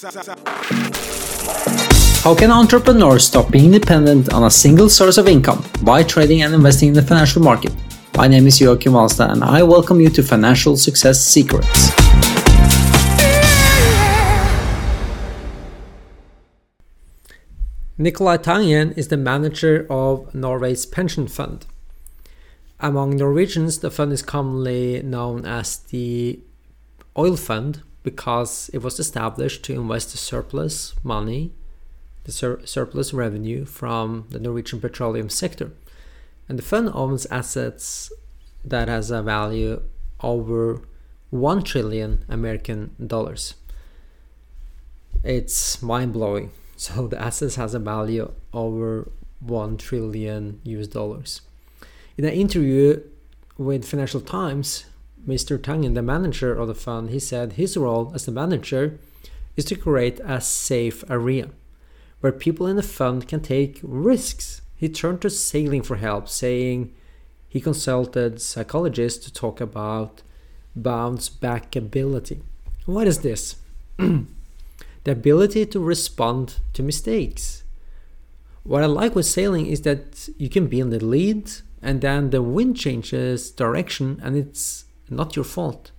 How can entrepreneurs stop being dependent on a single source of income by trading and investing in the financial market? My name is Joachim Alstad and I welcome you to Financial Success Secrets. Nikolai Tangen is the manager of Norway's pension fund. Among Norwegians, the fund is commonly known as the oil fund because it was established to invest the surplus money, the sur- surplus revenue from the Norwegian petroleum sector. And the fund owns assets that has a value over 1 trillion American dollars. It's mind blowing. So the assets has a value over 1 trillion US dollars. In an interview with Financial Times, Mr. Tangen, the manager of the fund, he said his role as the manager is to create a safe area where people in the fund can take risks. He turned to sailing for help, saying he consulted psychologists to talk about bounce back ability. What is this? the ability to respond to mistakes. What I like with sailing is that you can be in the lead and then the wind changes direction and it's not your fault.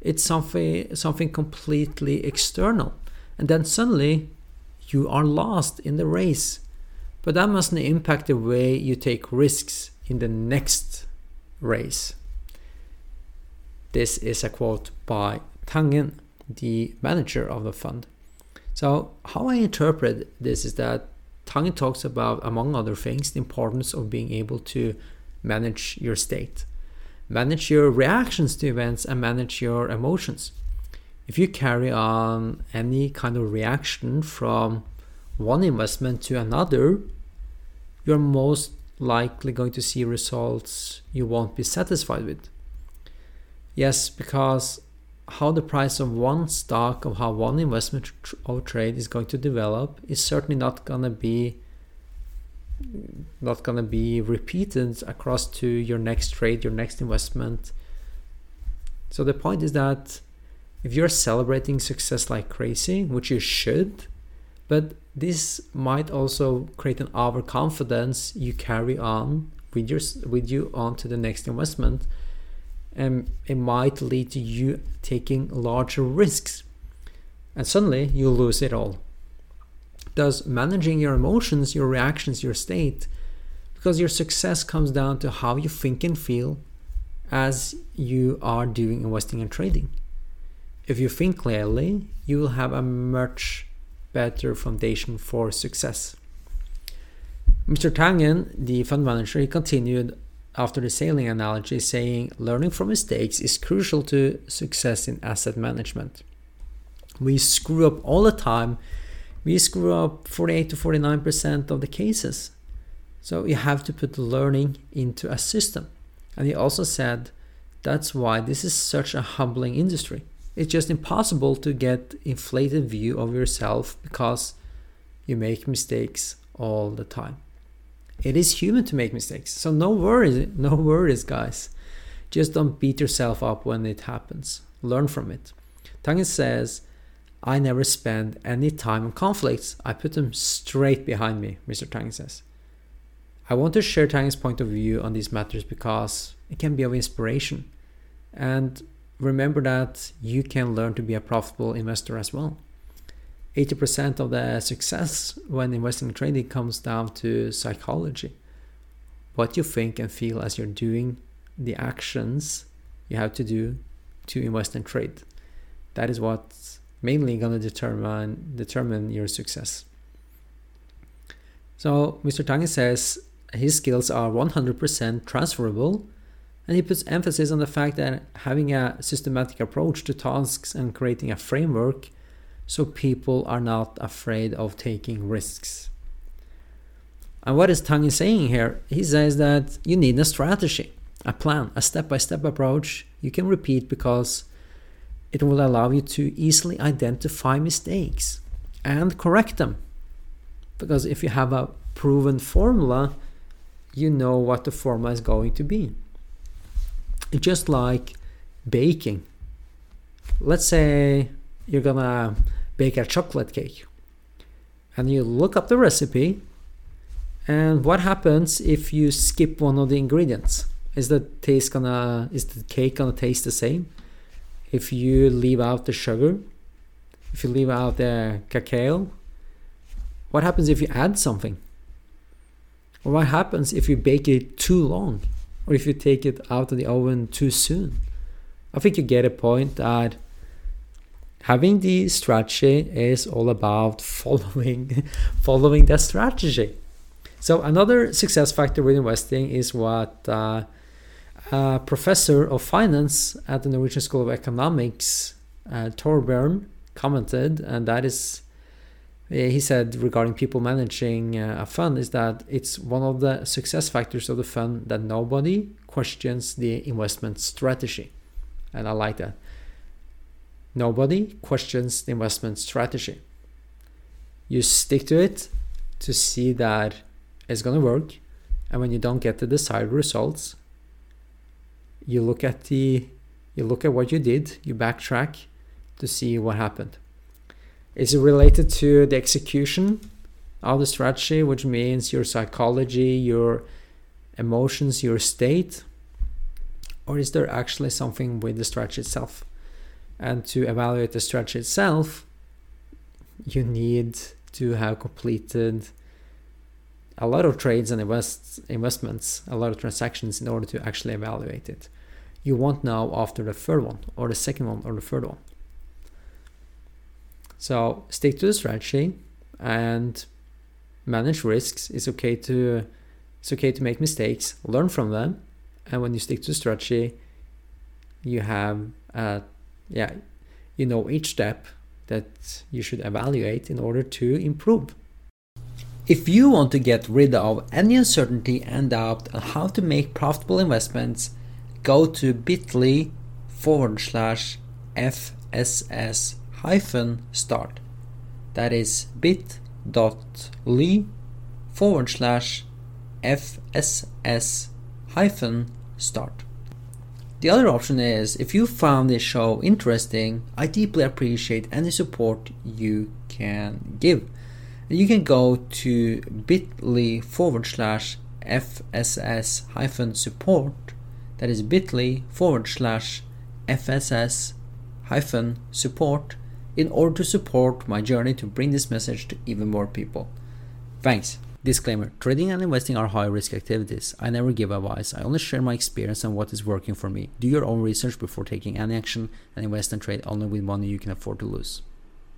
It's something something completely external. And then suddenly you are lost in the race. But that mustn't impact the way you take risks in the next race. This is a quote by Tangen, the manager of the fund. So, how I interpret this is that Tangen talks about, among other things, the importance of being able to manage your state, manage your reactions to events, and manage your emotions. If you carry on any kind of reaction from one investment to another, you're most likely going to see results you won't be satisfied with. Yes, because how the price of one stock of how one investment or trade is going to develop is certainly not going to be not going to be repeated across to your next trade your next investment so the point is that if you're celebrating success like crazy which you should but this might also create an overconfidence you carry on with your with you on to the next investment and it might lead to you taking larger risks. And suddenly you lose it all. Thus, managing your emotions, your reactions, your state, because your success comes down to how you think and feel as you are doing investing and trading. If you think clearly, you will have a much better foundation for success. Mr. Tangen, the fund manager, he continued after the sailing analogy, saying learning from mistakes is crucial to success in asset management. We screw up all the time. We screw up 48 to 49% of the cases. So you have to put learning into a system. And he also said that's why this is such a humbling industry. It's just impossible to get inflated view of yourself because you make mistakes all the time. It is human to make mistakes. So no worries, no worries, guys. Just don't beat yourself up when it happens. Learn from it. Tangen says, I never spend any time on conflicts. I put them straight behind me, Mr. Tang says. I want to share Tang's point of view on these matters because it can be of inspiration. And remember that you can learn to be a profitable investor as well. 80% of the success when investing and trading comes down to psychology. What you think and feel as you're doing the actions you have to do to invest and trade. That is what's mainly going to determine determine your success. So Mr. Tangen says his skills are 100% transferable and he puts emphasis on the fact that having a systematic approach to tasks and creating a framework so people are not afraid of taking risks. And what is Tangen saying here? He says that you need a strategy, a plan, a step by step approach you can repeat because it will allow you to easily identify mistakes and correct them. Because if you have a proven formula, you know what the formula is going to be. Just like baking. Let's say you're gonna bake a chocolate cake. And you look up the recipe, and what happens if you skip one of the ingredients? Is the taste gonna is the cake gonna taste the same? If you leave out the sugar, if you leave out the cacao, what happens if you add something? Or what happens if you bake it too long? Or if you take it out of the oven too soon? I think you get a point that having the strategy is all about following following that strategy. So another success factor with investing is what uh, a professor of finance at the Norwegian School of Economics, uh, commented, and that is he said regarding people managing uh, a fund is that it's one of the success factors of the fund that nobody questions the investment strategy. And I like that. Nobody questions the investment strategy. You stick to it to see that it's going to work. And when you don't get the desired results, you look at the you look at what you did, you backtrack to see what happened. Is it related to the execution of the strategy, which means your psychology, your emotions, your state? Or is there actually something with the strategy itself? And to evaluate the strategy itself, you need to have completed a lot of trades and invest, investments, a lot of transactions in order to actually evaluate it. You want now after the third one, or the second one, or the third one. So stick to the strategy and manage risks. It's okay to it's okay to make mistakes, learn from them, and when you stick to the strategy, you have uh, yeah, you know each step that you should evaluate in order to improve. If you want to get rid of any uncertainty and doubt on how to make profitable investments, go to bit.ly forward slash FSS hyphen start. That is bit.ly forward slash FSS hyphen start. The other option is if you found this show interesting, I deeply appreciate any support you can give. You can go to bit.ly forward slash FSS hyphen support. That is bit.ly forward slash FSS hyphen support in order to support my journey to bring this message to even more people. Thanks. Disclaimer Trading and investing are high risk activities. I never give advice, I only share my experience and what is working for me. Do your own research before taking any action and invest and trade only with money you can afford to lose.